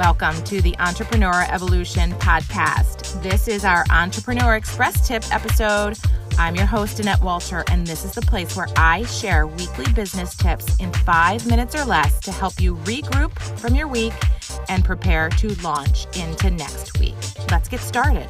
Welcome to the Entrepreneur Evolution Podcast. This is our Entrepreneur Express Tip episode. I'm your host, Annette Walter, and this is the place where I share weekly business tips in five minutes or less to help you regroup from your week and prepare to launch into next week. Let's get started.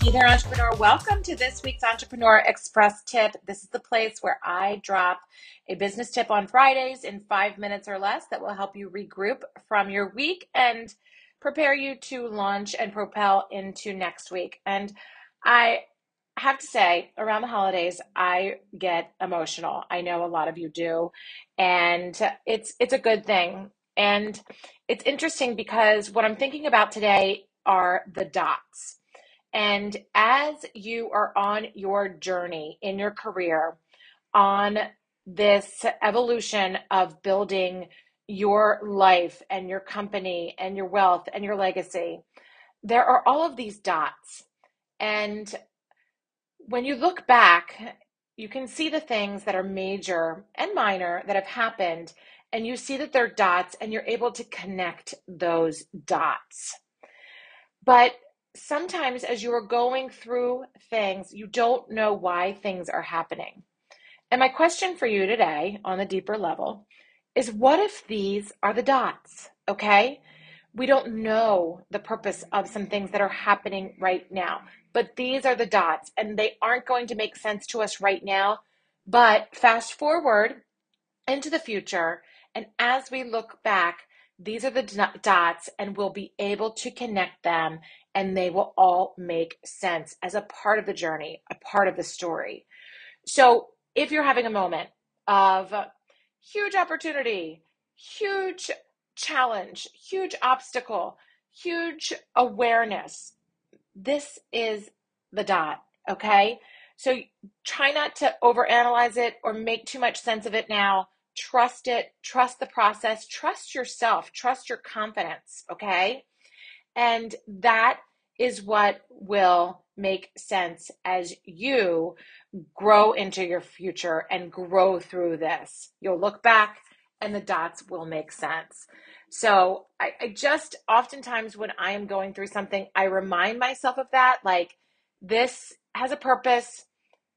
Hey there, entrepreneur. Welcome to this week's Entrepreneur Express Tip. This is the place where I drop a business tip on Fridays in five minutes or less that will help you regroup from your week and prepare you to launch and propel into next week. And I have to say, around the holidays, I get emotional. I know a lot of you do, and it's it's a good thing. And it's interesting because what I'm thinking about today are the dots and as you are on your journey in your career, on this evolution of building your life and your company and your wealth and your legacy, there are all of these dots. And when you look back, you can see the things that are major and minor that have happened, and you see that they're dots, and you're able to connect those dots. But sometimes as you are going through things, you don't know why things are happening. And my question for you today on the deeper level is what if these are the dots? Okay. We don't know the purpose of some things that are happening right now, but these are the dots and they aren't going to make sense to us right now. But fast forward into the future, and as we look back, these are the dots, and we'll be able to connect them and they will all make sense as a part of the journey, a part of the story. So if you're having a moment of huge opportunity, huge challenge, huge obstacle, huge awareness, this is the dot, okay? So try not to overanalyze it or make too much sense of it now. Trust it, trust the process, trust yourself, trust your confidence, okay? And that is what will make sense as you grow into your future and grow through this. You'll look back and the dots will make sense. So I, I, just oftentimes when I am going through something, I remind myself of that. Like, this has a purpose.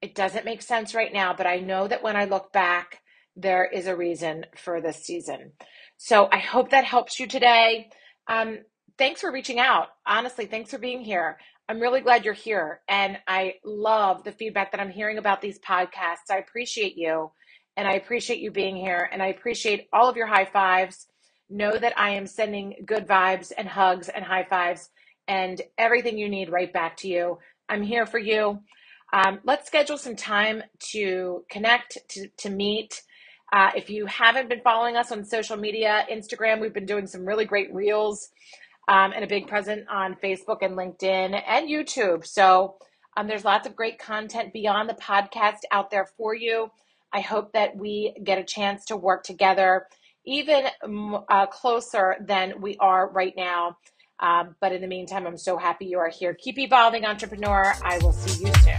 It doesn't make sense right now, but I know that when I look back, there is a reason for this season. So I hope that helps you today. Um, thanks for reaching out. Honestly, thanks for being here. I'm really glad you're here. And I love the feedback that I'm hearing about these podcasts. I appreciate you. And I appreciate you being here. And I appreciate all of your high fives. Know that I am sending good vibes and hugs and high fives and everything you need right back to you. I'm here for you. Um, let's schedule some time to connect, to, to meet. Uh, if you haven't been following us on social media, Instagram, we've been doing some really great reels um, and a big present on Facebook and LinkedIn and YouTube. So um, there's lots of great content beyond the podcast out there for you. I hope that we get a chance to work together even uh, closer than we are right now. Um, but in the meantime, I'm so happy you are here. Keep evolving, entrepreneur. I will see you soon.